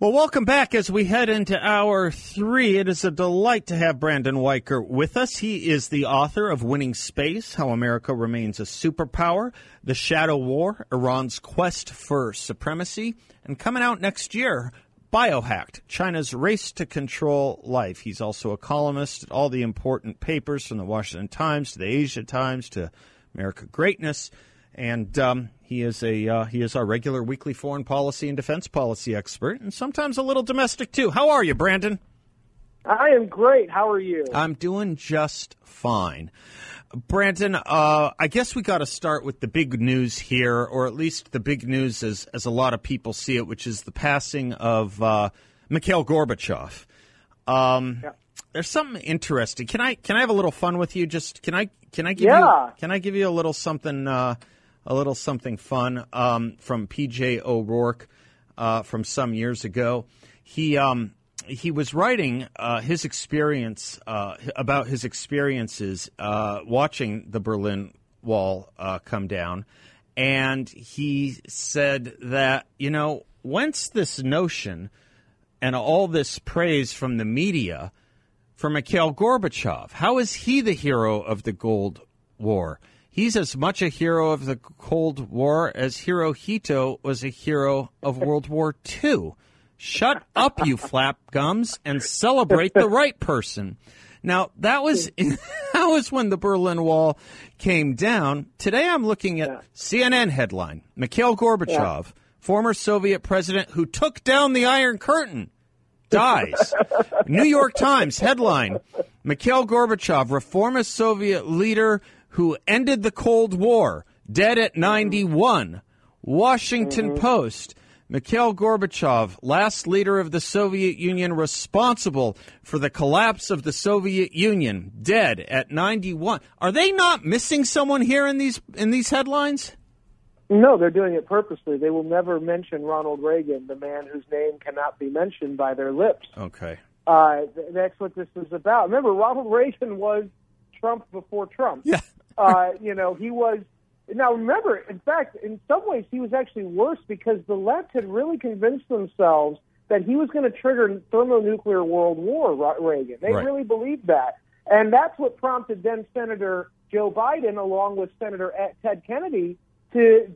Well, welcome back as we head into hour three. It is a delight to have Brandon Weichert with us. He is the author of Winning Space How America Remains a Superpower, The Shadow War, Iran's Quest for Supremacy, and coming out next year, Biohacked China's Race to Control Life. He's also a columnist at all the important papers from the Washington Times to the Asia Times to America Greatness. And um, he is a uh, he is our regular weekly foreign policy and defense policy expert, and sometimes a little domestic too. How are you, Brandon? I am great. How are you? I'm doing just fine. Brandon, uh, I guess we got to start with the big news here, or at least the big news as, as a lot of people see it, which is the passing of uh, Mikhail Gorbachev. Um, yeah. There's something interesting. Can I can I have a little fun with you? Just can I can I give yeah. you can I give you a little something uh, a little something fun um, from PJ O'Rourke uh, from some years ago. He um, he was writing uh, his experience uh, about his experiences uh, watching the Berlin Wall uh, come down, and he said that you know whence this notion and all this praise from the media for Mikhail Gorbachev? How is he the hero of the Cold War? He's as much a hero of the Cold War as Hirohito was a hero of World War II. Shut up, you flap gums, and celebrate the right person. Now that was that was when the Berlin Wall came down. Today I'm looking at yeah. CNN headline: Mikhail Gorbachev, yeah. former Soviet president who took down the Iron Curtain, dies. New York Times headline: Mikhail Gorbachev, reformist Soviet leader who ended the Cold War, dead at 91. Washington mm-hmm. Post. Mikhail Gorbachev, last leader of the Soviet Union responsible for the collapse of the Soviet Union, dead at 91. Are they not missing someone here in these in these headlines? No, they're doing it purposely. They will never mention Ronald Reagan, the man whose name cannot be mentioned by their lips. Okay. Uh, that's what this is about. Remember, Ronald Reagan was Trump before Trump. Yeah. Uh, you know, he was. Now remember, in fact, in some ways, he was actually worse because the left had really convinced themselves that he was going to trigger thermonuclear world war. Reagan, they right. really believed that, and that's what prompted then Senator Joe Biden, along with Senator Ted Kennedy, to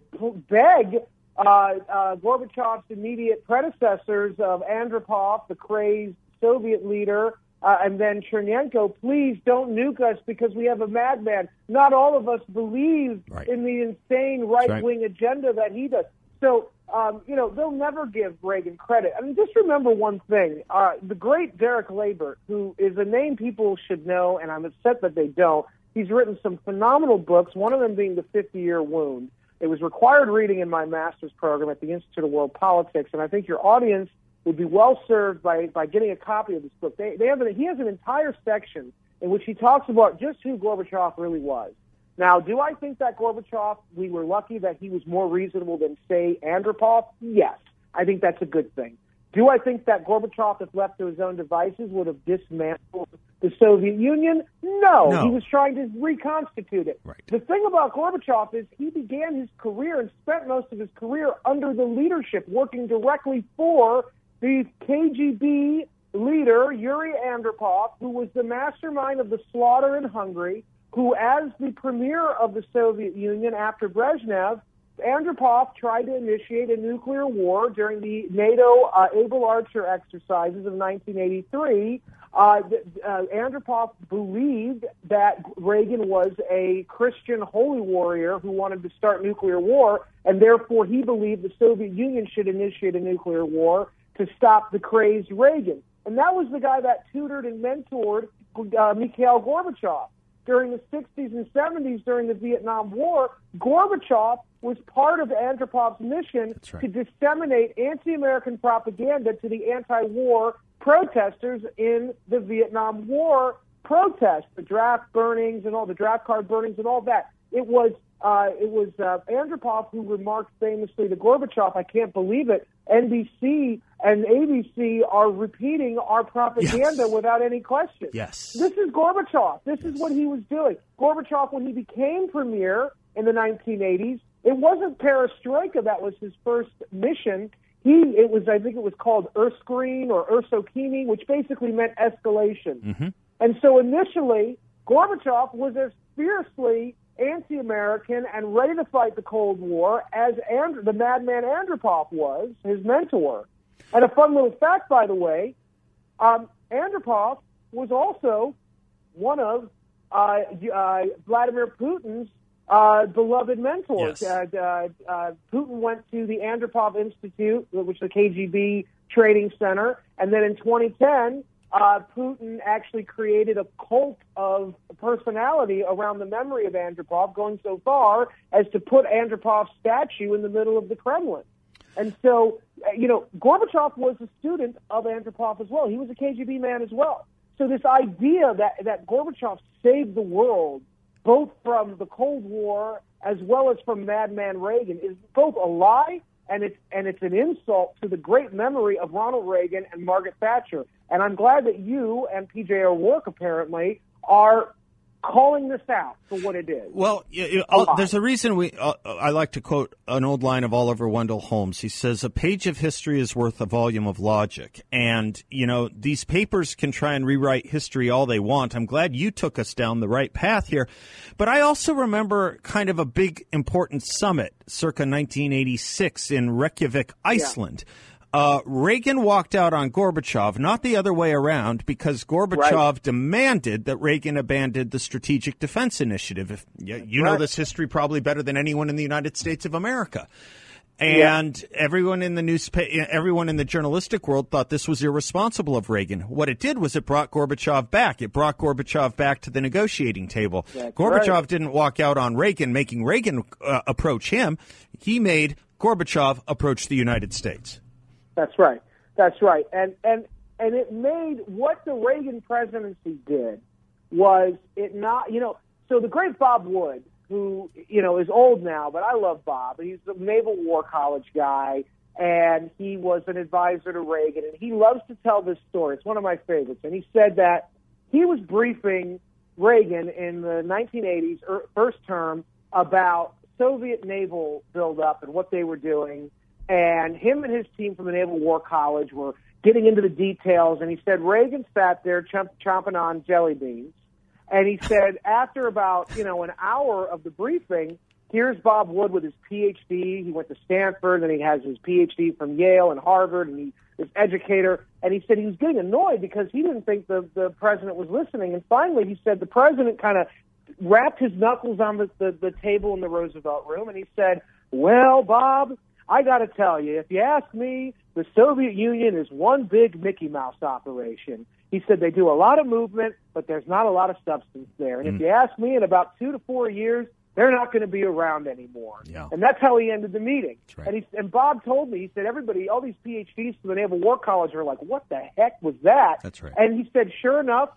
beg uh, uh, Gorbachev's immediate predecessors of Andropov, the crazed Soviet leader, uh, and then Chernenko, please don't nuke us because we have a madman. Not all of us believe right. in the insane right wing right. agenda that he does. So, um, you know, they'll never give Reagan credit. I mean, just remember one thing. Uh, the great Derek Leebaert, who is a name people should know, and I'm upset that they don't, he's written some phenomenal books, one of them being The 50 Year Wound. It was required reading in my master's program at the Institute of World Politics, and I think your audience would be well served by, by getting a copy of this book. They, they have an, he has an entire section in which he talks about just who Gorbachev really was. Now, do I think that Gorbachev, we were lucky that he was more reasonable than, say, Andropov? Yes. I think that's a good thing. Do I think that Gorbachev, if left to his own devices, would have dismantled the Soviet Union? No. no. He was trying to reconstitute it. Right. The thing about Gorbachev is he began his career and spent most of his career under the leadership, working directly for the KGB leader, Yuri Andropov, who was the mastermind of the slaughter in Hungary, who, as the premier of the Soviet Union after Brezhnev, Andropov tried to initiate a nuclear war during the NATO uh, Able Archer exercises of 1983. Uh, uh, Andropov believed that Reagan was a Christian holy warrior who wanted to start nuclear war, and therefore he believed the Soviet Union should initiate a nuclear war to stop the crazed Reagan. And that was the guy that tutored and mentored uh, Mikhail Gorbachev. during the 60s and 70s during the Vietnam War, Gorbachev was part of Andropov's mission right. to disseminate anti-American propaganda to the anti-war protesters in the Vietnam War protests, the draft burnings and all the draft card burnings and all that. It was uh, it was uh, Andropov who remarked famously to Gorbachev, "I can't believe it. NBC and ABC are repeating our propaganda Yes. without any question." Yes. This is Gorbachev. This is what he was doing. Gorbachev, when he became premier in the 1980s, it wasn't perestroika that was his first mission. He, it was, I think it was called Erskine or Ursokini, which basically meant escalation. And so initially, Gorbachev was as fiercely anti-American and ready to fight the Cold War as and- the madman Andropov was, his mentor. And a fun little fact, by the way, um, Andropov was also one of uh, uh, Vladimir Putin's uh, beloved mentors. Yes. Uh, uh, Putin went to the Andropov Institute, which is the KGB training center, and then in 2010, uh, Putin actually created a cult of personality around the memory of Andropov, going so far as to put Andropov's statue in the middle of the Kremlin. And so, uh, you know, Gorbachev was a student of Andropov as well. He was a KGB man as well. So this idea that, that Gorbachev saved the world, both from the Cold War as well as from Madman Reagan, is both a lie and it's and it's an insult to the great memory of Ronald Reagan and Margaret Thatcher. And I'm glad that you and PJ O'Rourke apparently are calling this out for what it is. Well, y- y- A uh, there's a reason we. Uh, I like to quote an old line of Oliver Wendell Holmes. He says, "A page of history is worth a volume of logic." And you know, these papers can try and rewrite history all they want. I'm glad you took us down the right path here, but I also remember kind of a big important summit, circa 1986 in Reykjavik, Iceland. Uh, Reagan walked out on Gorbachev, not the other way around, because Gorbachev Right. demanded that Reagan abandon the Strategic Defense Initiative. If you, you know Right. this history probably better than anyone in the United States of America. And everyone in the newspaper, everyone in the journalistic world thought this was irresponsible of Reagan. What it did was it brought Gorbachev back. It brought Gorbachev back to the negotiating table. That's Gorbachev right. didn't walk out on Reagan, making Reagan uh, approach him. He made Gorbachev approach the United States. That's right. That's right. And and and it made what the Reagan presidency did was it not you know so the great Bob Wood who you know is old now but I love Bob he's a Naval War College guy and he was an advisor to Reagan and he loves to tell this story it's one of my favorites and he said that he was briefing Reagan in the 1980s er, first term about Soviet naval buildup and what they were doing and him and his team from the Naval War College were getting into the details. And he said Reagan sat there chomp, chomping on jelly beans, and he said after about you know an hour of the briefing, here's Bob Wood with his PhD. He went to Stanford, and he has his PhD from Yale and Harvard, and he is educator. And he said he was getting annoyed because he didn't think the the president was listening. And finally, he said the president kind of wrapped his knuckles on the, the, the table in the Roosevelt room, and he said, "Well, Bob." I got to tell you, if you ask me, the Soviet Union is one big Mickey Mouse operation. He said they do a lot of movement, but there's not a lot of substance there. And if mm. you ask me, in about two to four years, they're not going to be around anymore. Yeah. And that's how he ended the meeting. Right. And he and Bob told me, he said everybody, all these PhDs from the Naval War College are like, what the heck was that? That's right. And he said, sure enough,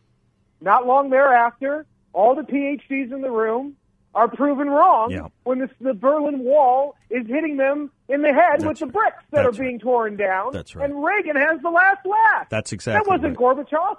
not long thereafter, all the PhDs in the room are proven wrong Yeah. when this, the Berlin Wall is hitting them in the head with That's the right. bricks that That's are being torn down. That's right. And Reagan has the last laugh. That's exactly That wasn't Gorbachev.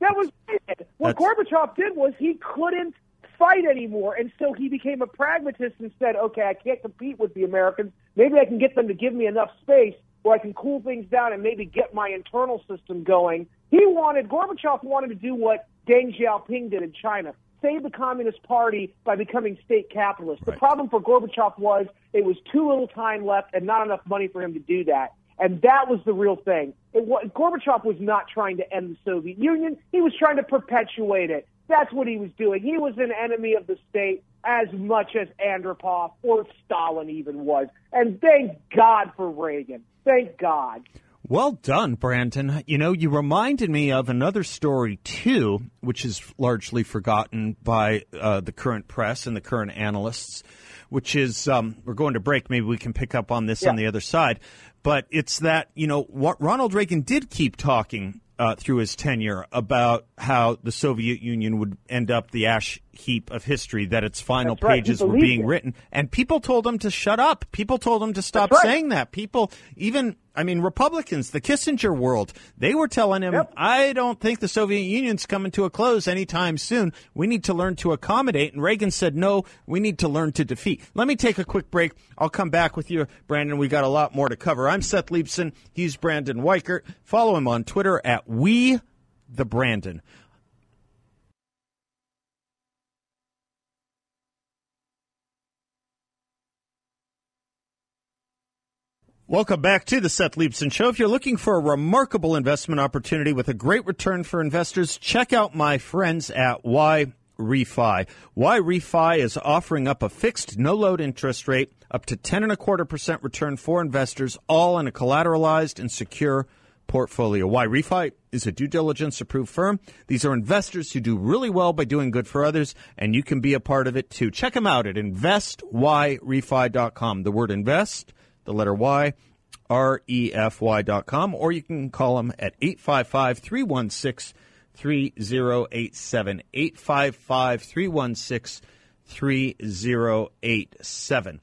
That was Reagan. What That's- Gorbachev did was he couldn't fight anymore, and so he became a pragmatist and said, "Okay, I can't compete with the Americans. Maybe I can get them to give me enough space where I can cool things down and maybe get my internal system going." He wanted Gorbachev wanted to do what Deng Xiaoping did in China. Save the Communist Party by becoming state capitalist. The problem for Gorbachev was it was too little time left and not enough money for him to do that. And that was the real thing. It was, Gorbachev was not trying to end the Soviet Union. He was trying to perpetuate it. That's what he was doing. He was an enemy of the state as much as Andropov or Stalin even was. And thank God for Reagan. Thank God. Well done, Brandon. You know, you reminded me of another story, too, which is largely forgotten by uh, the current press and the current analysts, which is um, we're going to break. Maybe we can pick up on this yeah. on the other side. But it's that, you know, what Ronald Reagan did keep talking uh, through his tenure about how the Soviet Union would end up the ash heap of history, that its final right. pages were being it. written. And people told him to shut up. People told him to stop right. saying that. People, even, I mean, Republicans, the Kissinger world, they were telling him, yep. I don't think the Soviet Union's coming to a close anytime soon. We need to learn to accommodate. And Reagan said, no, we need to learn to defeat. Let me take a quick break. I'll come back with you, Brandon. We got a lot more to cover. I'm Seth Leibsohn. He's Brandon Weichert. Follow him on Twitter at We the Brandon. Welcome back to the Seth Leibsohn Show. If you're looking for a remarkable investment opportunity with a great return for investors, check out my friends at Y Refy. Y Refy is offering up a fixed no load interest rate up to ten and a quarter percent return for investors, all in a collateralized and secure portfolio. Y Refy is a due diligence approved firm. These are investors who do really well by doing good for others, and you can be a part of it too. Check them out at investyrefy.com. The word invest the letter Y, R E F Y dot com, or you can call them at 855 316 3087. 855 316 3087.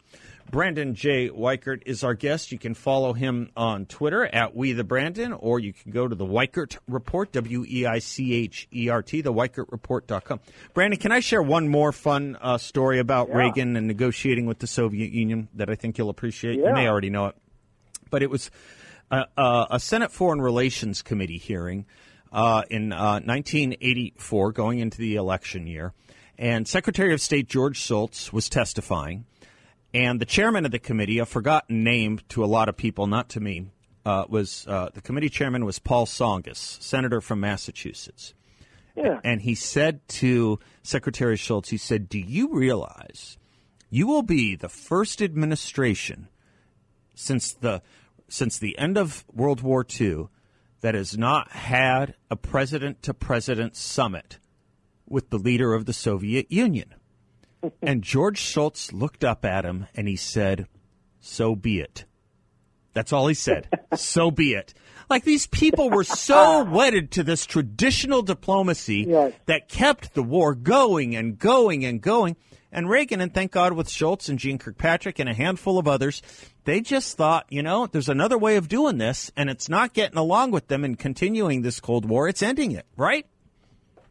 Brandon J. Weichert is our guest. You can follow him on Twitter at We the Brandon, or you can go to the Weichert Report, W E I C H E R T, the WeichertReport.com. Brandon, can I share one more fun uh, story about yeah. Reagan and negotiating with the Soviet Union that I think you'll appreciate? Yeah. You may already know it. But it was a, a, a Senate Foreign Relations Committee hearing uh, in uh, 1984, going into the election year. And Secretary of State George Shultz was testifying and the chairman of the committee, a forgotten name to a lot of people, not to me, uh, was uh, the committee chairman was Paul Tsongas, senator from Massachusetts. Yeah. And he said to Secretary Shultz, he said, Do you realize you will be the first administration since the since the end of World War II that has not had a president to president summit with the leader of the Soviet Union? and George Shultz looked up at him and he said, So be it. That's all he said. so be it. Like these people were so wedded to this traditional diplomacy yes. that kept the war going and going and going. And Reagan, and thank God with Shultz and Jeane Kirkpatrick and a handful of others, they just thought, you know, there's another way of doing this, and it's not getting along with them and continuing this Cold War. It's ending it, right?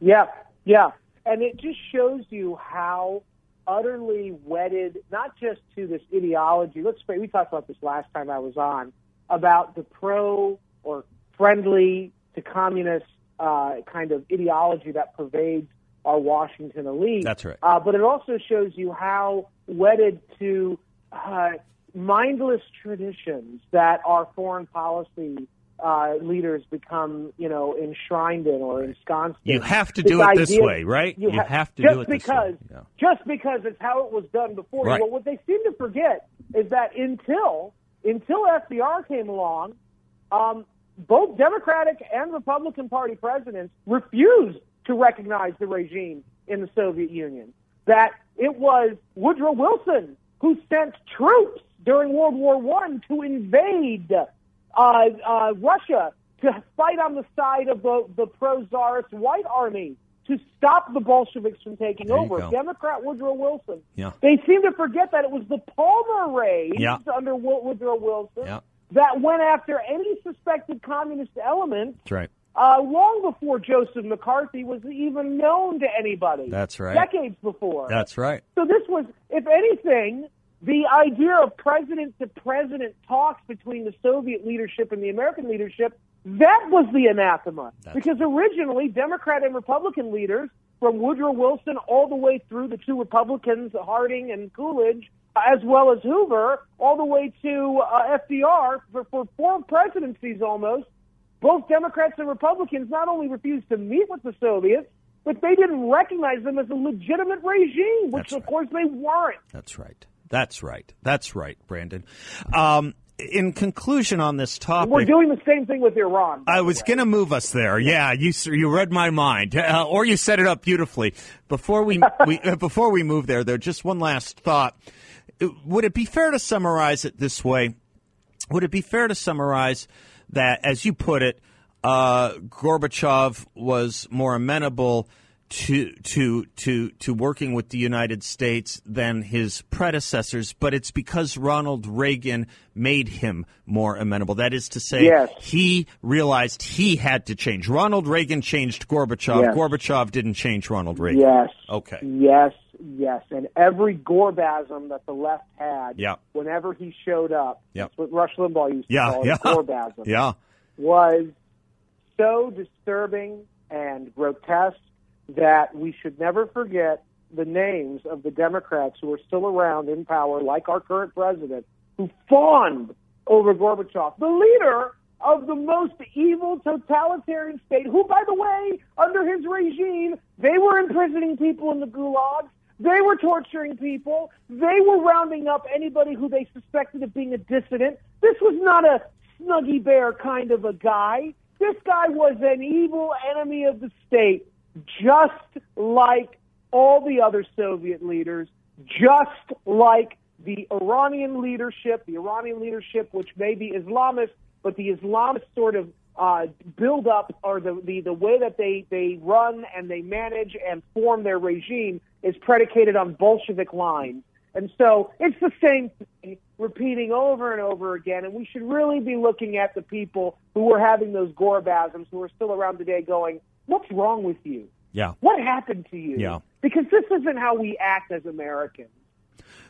Yeah, yeah. And it just shows you how utterly wedded, not just to this ideology. Let's we talked about this last time I was on about the pro or friendly to communist uh, kind of ideology that pervades our Washington elite. That's right. Uh, but it also shows you how wedded to uh, mindless traditions that our foreign policy uh, leaders become, you know, enshrined in or ensconced in. You have to do it this way, right? You, you ha- have to do it because, this way. Yeah. Just because it's how it was done before. Right. Well, what they seem to forget is that until until FDR came along, um, both Democratic and Republican Party presidents refused to recognize the regime in the Soviet Union. That it was Woodrow Wilson who sent troops during World War One to invade uh, uh, Russia to fight on the side of the, the pro-Tsarist white army to stop the Bolsheviks from taking There over. Democrat Woodrow Wilson. Yeah. They seem to forget that it was the Palmer raids Yeah. under Woodrow Wilson Yeah. that went after any suspected communist element That's right. uh, long before Joseph McCarthy was even known to anybody. That's right. Decades before. That's right. So this was, if anything, the idea of president to president talks between the Soviet leadership and the American leadership, that was the anathema. That's because originally, Democrat and Republican leaders, from Woodrow Wilson all the way through the two Republicans, Harding and Coolidge, as well as Hoover, all the way to uh, FDR, for, for four presidencies almost, both Democrats and Republicans not only refused to meet with the Soviets, but they didn't recognize them as a legitimate regime, which That's of right. course they weren't. That's right. That's right. That's right, Brandon. Um, in conclusion on this topic, we're doing the same thing with Iran. I was going to move us there. Yeah, you you read my mind, uh, or you set it up beautifully. Before we, we uh, before we move there, though, just one last thought. Would it be fair to summarize it this way? Would it be fair to summarize that, as you put it, uh, Gorbachev was more amenable to to to to working with the United States than his predecessors, but it's because Ronald Reagan made him more amenable. That is to say, yes. he realized he had to change. Ronald Reagan changed Gorbachev. Yes. Gorbachev didn't change Ronald Reagan. Yes. Okay. Yes. Yes. And every Gorbasm that the left had, yeah. whenever he showed up, yeah. that's what Rush Limbaugh used to yeah. call yeah. it, Gorbasm, yeah. was so disturbing and grotesque that we should never forget the names of the Democrats who are still around in power, like our current president, who fawned over Gorbachev, the leader of the most evil totalitarian state, who, by the way, under his regime, they were imprisoning people in the gulags. They were torturing people. They were rounding up anybody who they suspected of being a dissident. This was not a snuggy bear kind of a guy. This guy was an evil enemy of the state just like all the other Soviet leaders, just like the Iranian leadership, the Iranian leadership, which may be Islamist, but the Islamist sort of uh, build up or the, the, the way that they, they run and they manage and form their regime is predicated on Bolshevik lines. And so it's the same thing repeating over and over again. And we should really be looking at the people who were having those Gorbasms, who are still around today, going, What's wrong with you? Yeah. What happened to you? Yeah. Because this isn't how we act as Americans.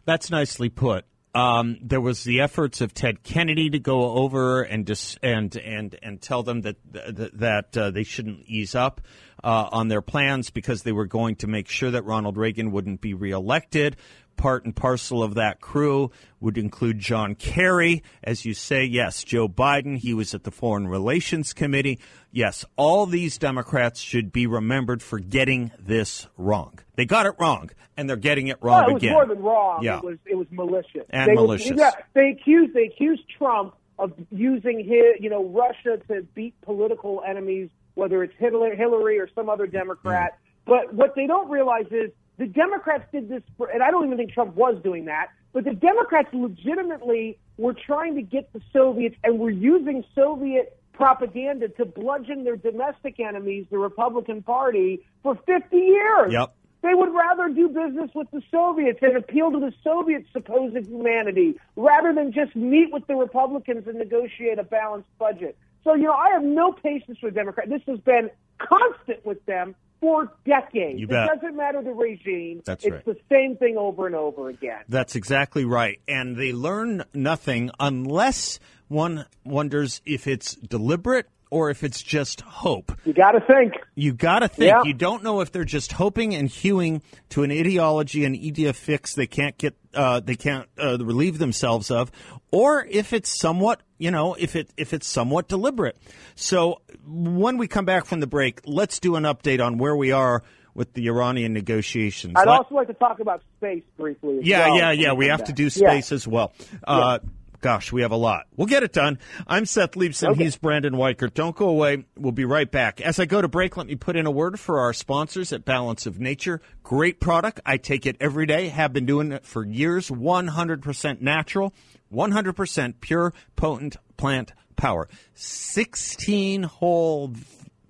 That's nicely put. Um, there was the efforts of Ted Kennedy to go over and dis- and and and tell them that that, that uh, they shouldn't ease up uh, on their plans because they were going to make sure that Ronald Reagan wouldn't be reelected part and parcel of that crew would include John Kerry. As you say, yes, Joe Biden, he was at the Foreign Relations Committee. Yes, all these Democrats should be remembered for getting this wrong. They got it wrong, and they're getting it wrong well, it was again. more than wrong. Yeah. It was it was malicious. And they malicious. yeah, they accused they accused Trump of using his, you know, Russia to beat political enemies, whether it's Hillary or some other Democrat. Mm. But what they don't realize is the Democrats did this, for, and I don't even think Trump was doing that, but the Democrats legitimately were trying to get the Soviets and were using Soviet propaganda to bludgeon their domestic enemies, the Republican Party, for 50 years. Yep. They would rather do business with the Soviets and appeal to the Soviet supposed humanity rather than just meet with the Republicans and negotiate a balanced budget. So, you know, I have no patience for Democrats. This has been constant with them for decades. It doesn't matter the regime. That's it's right. the same thing over and over again. That's exactly right. And they learn nothing unless one wonders if it's deliberate or if it's just hope. You got to think. You got to think. Yeah. You don't know if they're just hoping and hewing to an ideology, an idea fix they can't get, uh, they can't uh, relieve themselves of, or if it's somewhat, you know, if it if it's somewhat deliberate. So when we come back from the break, let's do an update on where we are with the Iranian negotiations. I'd also like to talk about space briefly. Yeah, well yeah, yeah. we have to do Yeah. space as well. Uh, Gosh, we have a lot. We'll get it done. I'm Seth Leibsohn. Okay. He's Brandon Weichert. Don't go away. We'll be right back. As I go to break, let me put in a word for our sponsors at Balance of Nature. Great product. I take it every day. Have been doing it for years. 100% natural, 100% pure, potent plant power. 16 whole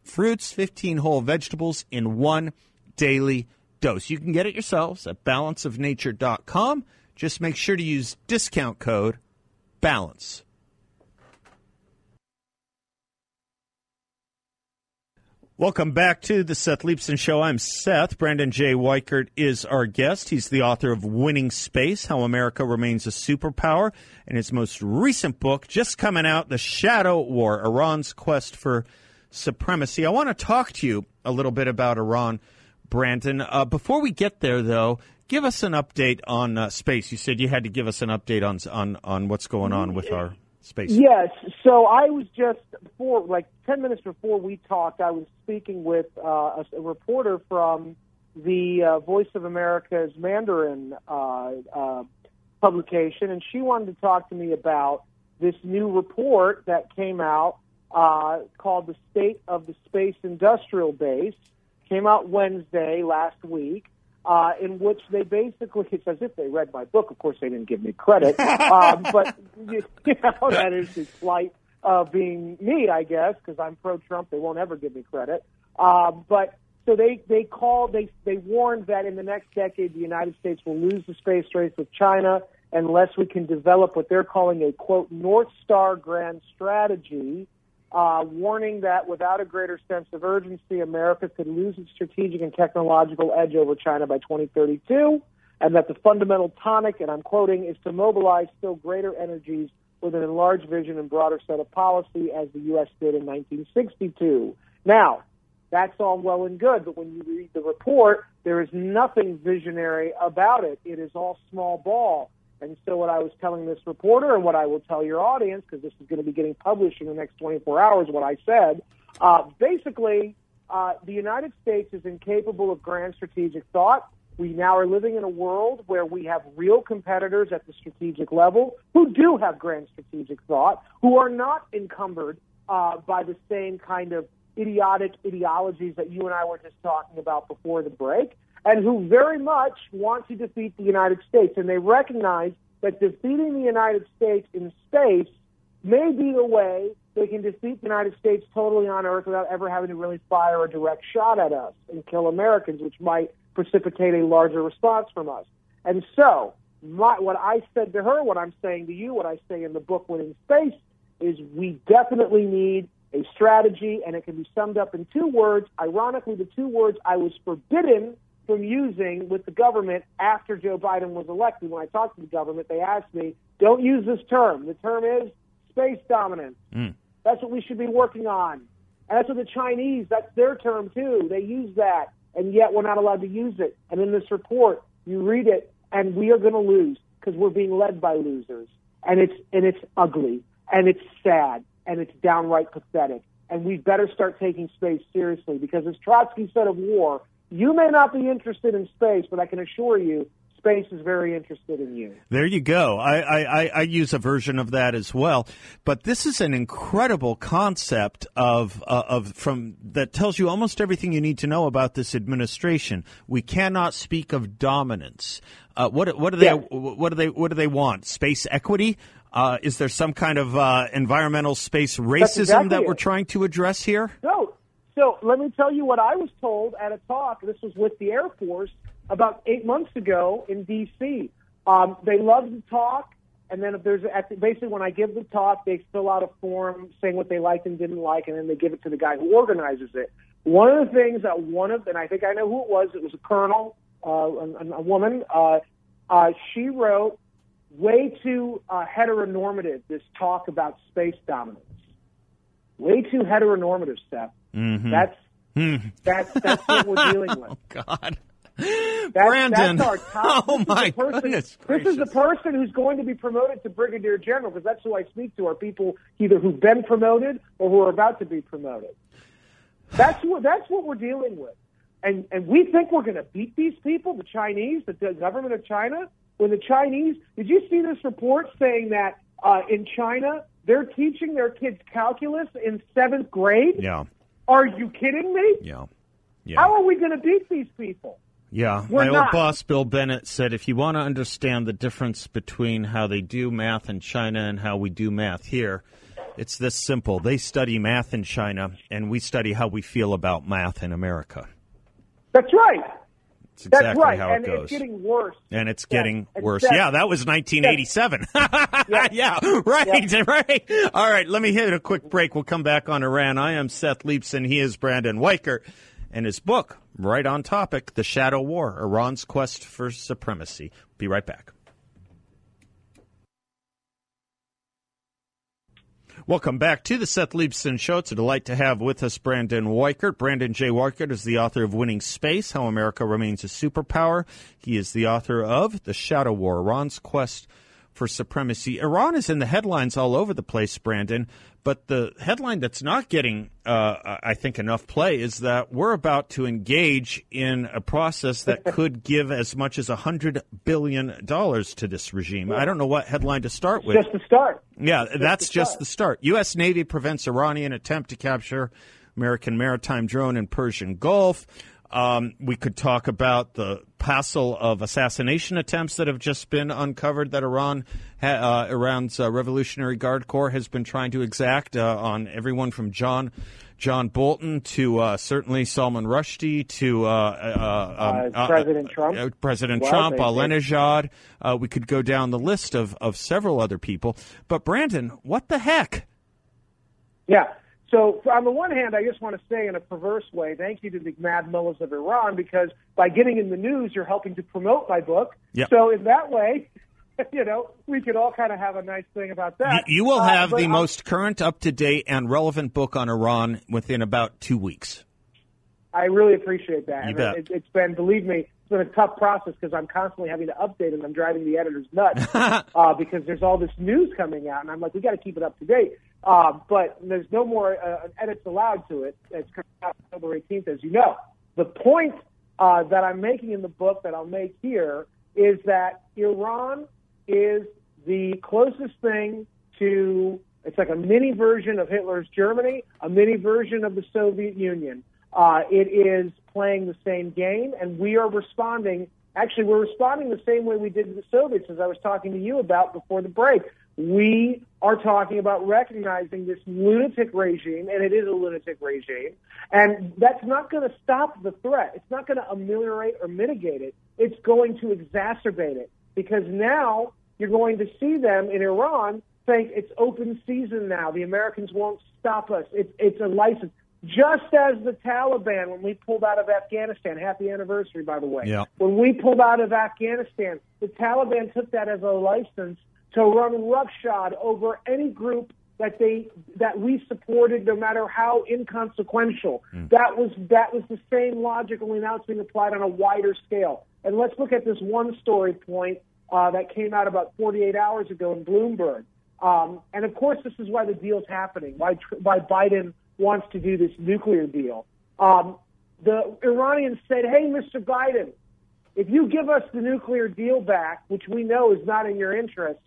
fruits, 15 whole vegetables in one daily dose. You can get it yourselves at balanceofnature.com. Just make sure to use discount code BALANCE. Welcome back to the Seth Leibsohn Show. I'm Seth. Brandon J. Weichert is our guest. He's the author of Winning Space How America Remains a Superpower. And his most recent book, just coming out, The Shadow War Iran's Quest for Supremacy. I want to talk to you a little bit about Iran, Brandon. Uh, before we get there, though, give us an update on uh, space. You said you had to give us an update on, on, on what's going on with our space. Yes. So I was just before, like ten minutes before we talked, I was speaking with uh, a, reporter from the uh, Voice of America's Mandarin uh, uh, publication, and she wanted to talk to me about this new report that came out uh, called the State of the Space Industrial Base came out Wednesday last week. Uh, in which they basically, it's as if they read my book. Of course, they didn't give me credit, um, but you know that is the slight of being me, I guess, because I'm pro-Trump. They won't ever give me credit. Um, but so they they called they they warned that in the next decade the United States will lose the space race with China unless we can develop what they're calling a quote North Star grand strategy uh, warning that without a greater sense of urgency, America could lose its strategic and technological edge over China by 2032, and that the fundamental tonic, and I'm quoting, is to mobilize still greater energies with an enlarged vision and broader set of policy as the U.S. did in 1962. Now, that's all well and good, but when you read the report, there is nothing visionary about it. It is all small ball. And so, what I was telling this reporter, and what I will tell your audience, because this is going to be getting published in the next 24 hours, what I said, uh, basically, uh, the United States is incapable of grand strategic thought. We now are living in a world where we have real competitors at the strategic level who do have grand strategic thought, who are not encumbered uh, by the same kind of idiotic ideologies that you and I were just talking about before the break and who very much want to defeat the United States. And they recognize that defeating the United States in space may be the way they can defeat the United States totally on Earth without ever having to really fire a direct shot at us and kill Americans, which might precipitate a larger response from us. And so, my, what I said to her, what I'm saying to you, what I say in the book when Winning Space, is we definitely need a strategy, and it can be summed up in two words. Ironically, the two words I was forbidden from using with the government after Joe Biden was elected. When I talked to the government, they asked me, don't use this term. The term is space dominance. Mm. That's what we should be working on. And that's what the Chinese, that's their term too. They use that, and yet we're not allowed to use it. And in this report, you read it, and we are going to lose because we're being led by losers. And it's, and it's ugly, and it's sad, and it's downright pathetic. And we better start taking space seriously because, as Trotsky said of war, you may not be interested in space, but I can assure you space is very interested in you. There you go. I, I, I, use a version of that as well. But this is an incredible concept of uh, of from that tells you almost everything you need to know about this administration. We cannot speak of dominance. Uh, what what do they what do they what do they want? Space equity? Uh, is there some kind of uh, environmental space racism exactly that we're trying to address here? No, so let me tell you what I was told at a talk. This was with the Air Force about eight months ago in D.C. Um, they love to talk, and then if there's the, basically when I give the talk, they fill out a form saying what they liked and didn't like, and then they give it to the guy who organizes it. One of the things that one of, and I think I know who it was. It was a colonel, uh, a, a woman. Uh, uh, she wrote way too uh, heteronormative. This talk about space dominance, way too heteronormative, Seth. Mm-hmm. That's mm. that's that's what we're dealing with. oh God. That's, Brandon. That's our top. Oh my person, goodness! This is the person who's going to be promoted to brigadier general because that's who I speak to. Are people either who've been promoted or who are about to be promoted? That's what that's what we're dealing with, and and we think we're going to beat these people, the Chinese, the, the government of China. When the Chinese, did you see this report saying that uh, in China they're teaching their kids calculus in seventh grade? Yeah. Are you kidding me? Yeah. yeah. How are we going to beat these people? Yeah, We're my not. old boss Bill Bennett said if you want to understand the difference between how they do math in China and how we do math here, it's this simple. They study math in China, and we study how we feel about math in America. That's right. That's exactly That's right. how and it goes. it's getting worse. And it's getting worse. Yeah, that was 1987. yeah. yeah, right, yeah. right. All right, let me hit a quick break. We'll come back on Iran. I am Seth Leibsohn. He is Brandon Weichert. And his book, right on topic, The Shadow War, Iran's Quest for Supremacy. Be right back. Welcome back to the Seth Leibsohn Show. It's a delight to have with us Brandon Weichert. Brandon J. Weichert is the author of Winning Space, How America Remains a Superpower. He is the author of The Shadow War, Iran's Quest for supremacy. Iran is in the headlines all over the place, Brandon. But the headline that's not getting, uh, I think, enough play is that we're about to engage in a process that could give as much as $100 billion to this regime. I don't know what headline to start with. Just the start. Yeah, just that's the just the start. U.S. Navy prevents Iranian attempt to capture American maritime drone in Persian Gulf. Um, we could talk about the passel of assassination attempts that have just been uncovered that Iran, uh, Iran's uh, Revolutionary Guard Corps has been trying to exact uh, on everyone from John John Bolton to uh, certainly Salman Rushdie to uh, um, President Trump, President well, Trump, Ahmadinejad. we could go down the list of of several other people. But Brandon, what the heck? Yeah. So, on the one hand, I just want to say in a perverse way, thank you to the mad mullahs of Iran because by getting in the news, you're helping to promote my book. Yep. So, in that way, you know, we could all kind of have a nice thing about that. You, you will uh, have uh, the I'm, most current, up to date, and relevant book on Iran within about two weeks. I really appreciate that. You bet. It, has been, believe me, it's been a tough process because I'm constantly having to update and I'm driving the editors nuts uh, because there's all this news coming out, and I'm like, we got to keep it up to date. Uh, but there's no more uh, edits allowed to it. It's coming out October 18th, as you know. The point uh, that I'm making in the book that I'll make here is that Iran is the closest thing to it's like a mini version of Hitler's Germany, a mini version of the Soviet Union. Uh, it is playing the same game, and we are responding. Actually, we're responding the same way we did to the Soviets, as I was talking to you about before the break. We are talking about recognizing this lunatic regime, and it is a lunatic regime, and that's not going to stop the threat. It's not going to ameliorate or mitigate it. It's going to exacerbate it because now you're going to see them in Iran think it's open season now. The Americans won't stop us. It's, it's a license. Just as the Taliban, when we pulled out of Afghanistan, happy anniversary, by the way. Yeah. When we pulled out of Afghanistan, the Taliban took that as a license to run roughshod over any group that they that we supported, no matter how inconsequential. Mm. That was that was the same logic, only now it's being applied on a wider scale. And let's look at this one story point uh, that came out about 48 hours ago in Bloomberg. Um, and of course, this is why the deal's happening. Why why Biden wants to do this nuclear deal. Um, the Iranians said, "Hey, Mr. Biden, if you give us the nuclear deal back, which we know is not in your interest,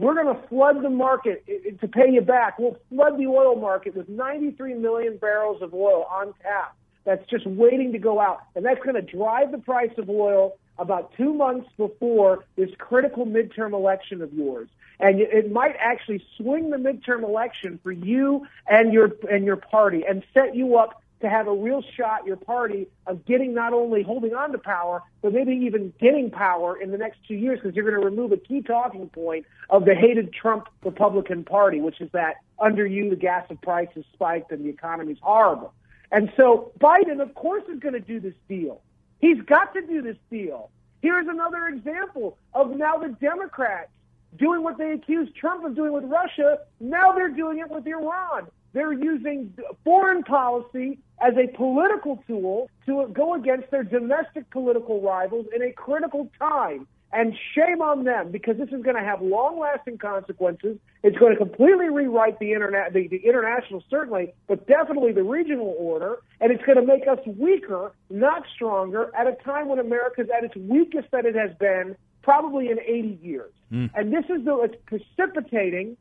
we're going to flood the market to pay you back. We'll flood the oil market with 93 million barrels of oil on tap. That's just waiting to go out. And that's going to drive the price of oil about two months before this critical midterm election of yours. And it might actually swing the midterm election for you and your and your party and set you up to have a real shot, your party, of getting not only holding on to power, but maybe even getting power in the next two years because you're going to remove a key talking point of the hated Trump Republican Party, which is that under you the gas prices spiked and the economy's horrible. And so Biden, of course, is going to do this deal. He's got to do this deal. Here's another example of now the Democrats doing what they accused Trump of doing with Russia. Now they're doing it with Iran. They're using foreign policy as a political tool to go against their domestic political rivals in a critical time. And shame on them because this is going to have long-lasting consequences. It's going to completely rewrite the, internet, the, the international, certainly, but definitely the regional order. And it's going to make us weaker, not stronger, at a time when America's at its weakest that it has been probably in 80 years. Mm. And this is the, it's precipitating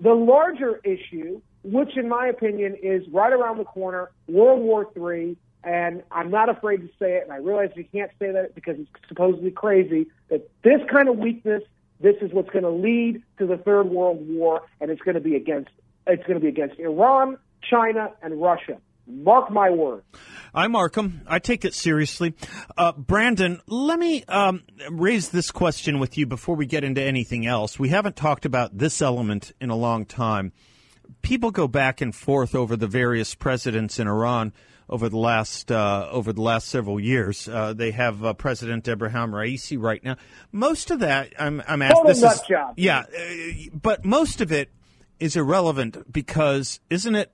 the larger issue which, in my opinion, is right around the corner, World War III. And I'm not afraid to say it, and I realize you can't say that because it's supposedly crazy, that this kind of weakness, this is what's going to lead to the Third World War, and it's going to be against it's going to be against Iran, China, and Russia. Mark my word. I mark them. I take it seriously. Uh, Brandon, let me um, raise this question with you before we get into anything else. We haven't talked about this element in a long time people go back and forth over the various presidents in Iran over the last uh, over the last several years. Uh, they have uh, President Ebrahim Raisi right now. Most of that, I'm, I'm asking. This is, job. Yeah, uh, but most of it is irrelevant because isn't it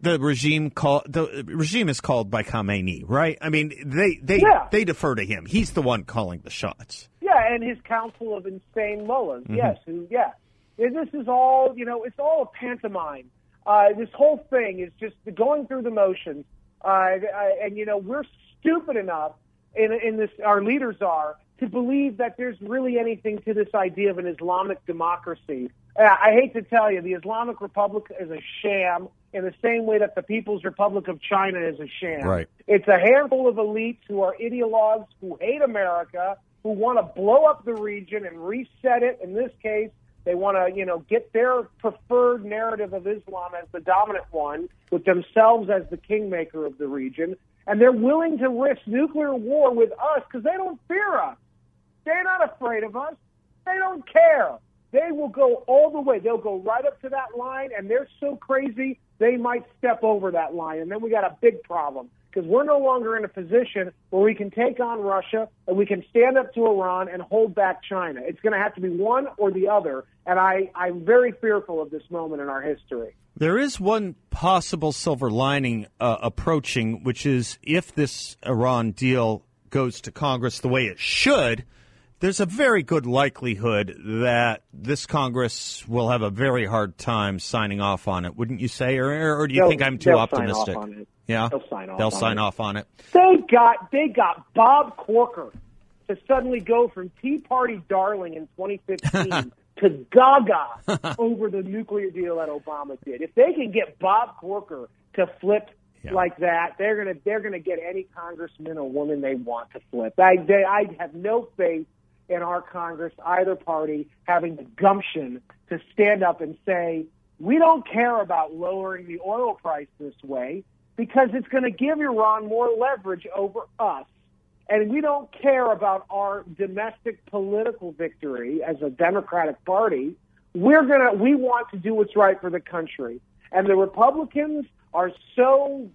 the regime called the regime is called by Khamenei, right? I mean, they they yeah. they defer to him. He's the one calling the shots. Yeah, and his council of insane mullahs. Mm-hmm. Yes, who? Yeah, this is all you know. It's all a pantomime. Uh, this whole thing is just going through the motions. Uh, and you know, we're stupid enough in, in this. Our leaders are to believe that there's really anything to this idea of an Islamic democracy. Uh, I hate to tell you, the Islamic Republic is a sham in the same way that the People's Republic of China is a sham. Right. It's a handful of elites who are ideologues who hate America, who want to blow up the region and reset it. In this case, they want to, you know, get their preferred narrative of Islam as the dominant one, with themselves as the kingmaker of the region. And they're willing to risk nuclear war with us because they don't fear us. They're not afraid of us. They don't care. They will go all the way. They'll go right up to that line, and they're so crazy they might step over that line. And then we got a big problem because we're no longer in a position where we can take on Russia and we can stand up to Iran and hold back China. It's going to have to be one or the other. And I, I'm very fearful of this moment in our history. There is one possible silver lining uh, approaching, which is if this Iran deal goes to Congress the way it should, there's a very good likelihood that this Congress will have a very hard time signing off on it, wouldn't you say? Or, or do you They'll- think I'm too optimistic? Sign off on it. Yeah, They'll sign off They'll on sign it. off on it. They got they got Bob Corker to suddenly go from Tea Party darling in 2015 to Gaga over the nuclear deal that Obama did. If they can get Bob Corker to flip Yeah. like that, they're gonna they're gonna get any congressman or woman they want to flip. I they, I have no faith in our Congress, either party, having the gumption to stand up and say we don't care about lowering the oil price this way because it's going to give Iran more leverage over us. And we don't care about our domestic political victory as a Democratic Party. We're going to, we want to do what's right for the country. And the Republicans are so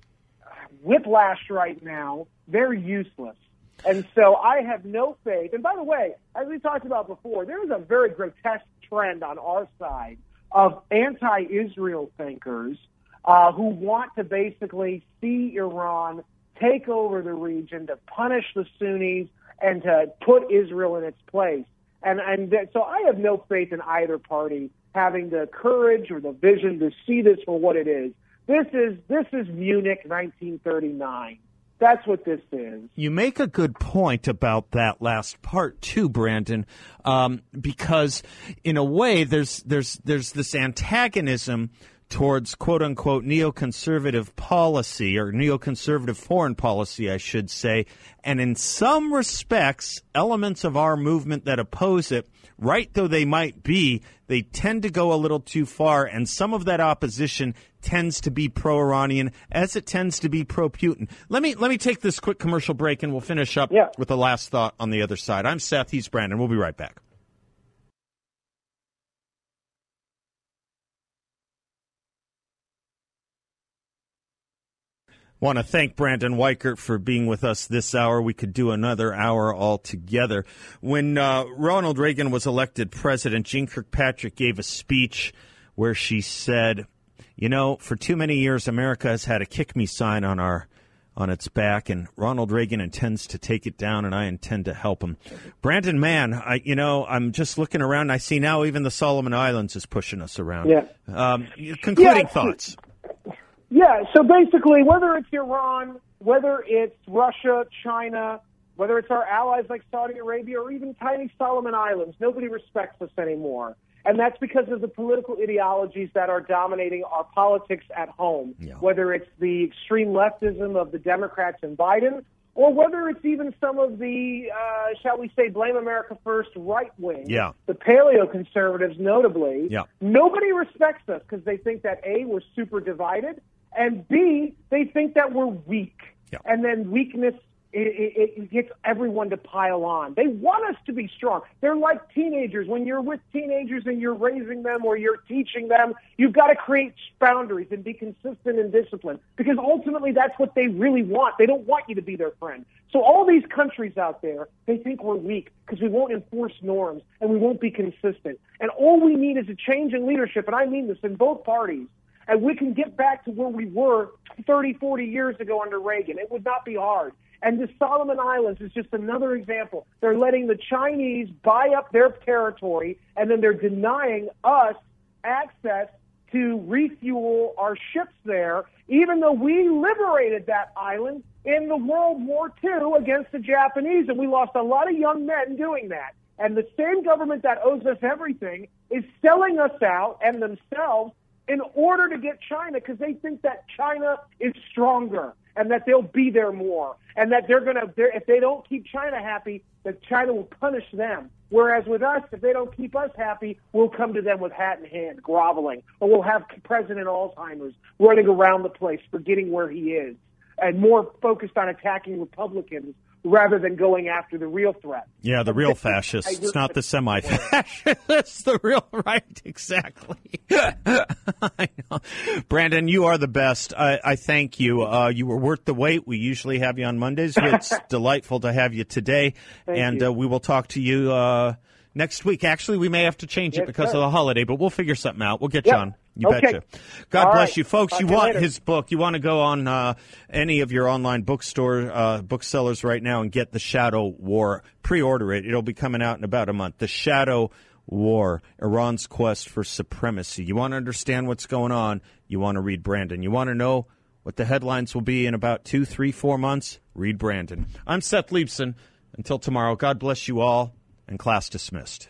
whiplash right now, they're useless. And so I have no faith. And by the way, as we talked about before, there is a very grotesque trend on our side of anti-Israel thinkers uh, who want to basically see Iran take over the region to punish the Sunnis and to put Israel in its place. And and that, so I have no faith in either party having the courage or the vision to see this for what it is. This is this is Munich 1939. That's what this is. You make a good point about that last part too, Brandon, um, because in a way there's there's there's this antagonism towards quote unquote neoconservative policy or neoconservative foreign policy, I should say, and in some respects, elements of our movement that oppose it, right though they might be, they tend to go a little too far, and some of that opposition tends to be pro-Iranian as it tends to be pro-Putin. Let me let me take this quick commercial break, and we'll finish up Yeah. with the last thought on the other side. I'm Seth. He's Brandon. We'll be right back. Want to thank Brandon Weichert for being with us this hour. We could do another hour altogether. When uh, Ronald Reagan was elected president, Jeane Kirkpatrick gave a speech where she said, "You know, for too many years, America has had a kick me sign on our on its back, and Ronald Reagan intends to take it down, and I intend to help him." Brandon, man, I you know, I'm just looking around. I see now even the Solomon Islands is pushing us around. Yeah. Um, concluding Yeah. thoughts. Yeah, so basically, whether it's Iran, whether it's Russia, China, whether it's our allies like Saudi Arabia, or even tiny Solomon Islands, nobody respects us anymore. And that's because of the political ideologies that are dominating our politics at home, Yeah. whether it's the extreme leftism of the Democrats and Biden, or whether it's even some of the, uh, shall we say, blame America first right wing, Yeah. the paleo conservatives notably. Yeah. Nobody respects us because they think that A, we're super divided, and B, they think that we're weak. Yeah. And then weakness, it, it, it gets everyone to pile on. They want us to be strong. They're like teenagers. When you're with teenagers and you're raising them or you're teaching them, you've got to create boundaries and be consistent and disciplined because ultimately that's what they really want. They don't want you to be their friend. So all these countries out there, they think we're weak because we won't enforce norms and we won't be consistent. And all we need is a change in leadership, and I mean this in both parties and we can get back to where we were 30, 40 years ago under Reagan. It would not be hard. And the Solomon Islands is just another example. They're letting the Chinese buy up their territory, and then they're denying us access to refuel our ships there, even though we liberated that island in the World War II against the Japanese, and we lost a lot of young men doing that. And the same government that owes us everything is selling us out and themselves in order to get China because they think that China is stronger and that they'll be there more and that they're going to, if they don't keep China happy, that China will punish them. Whereas with us, if they don't keep us happy, we'll come to them with hat in hand, groveling, or we'll have President Alzheimer's running around the place, forgetting where he is, and more focused on attacking Republicans rather than going after the real threat. Yeah, the real fascists. It's not the semi fascists, the real right, exactly. Brandon, you are the best. I, I thank you. Uh, you were worth the wait. We usually have you on Mondays. It's delightful to have you today. Thank and you. Uh, we will talk to you uh, next week. Actually, we may have to change it Yes, because sir. of the holiday, but we'll figure something out. We'll get Yep. you on. You Okay. betcha. God All bless right. you, folks. Talk you want later. his book. You want to go on uh, any of your online bookstore uh, booksellers right now and get The Shadow War. Pre-order it. It'll be coming out in about a month. The Shadow War, Iran's quest for supremacy. You want to understand what's going on? You want to read Brandon. You want to know what the headlines will be in about two, three, four months? Read Brandon. I'm Seth Leibsohn. Until tomorrow, God bless you all, and class dismissed.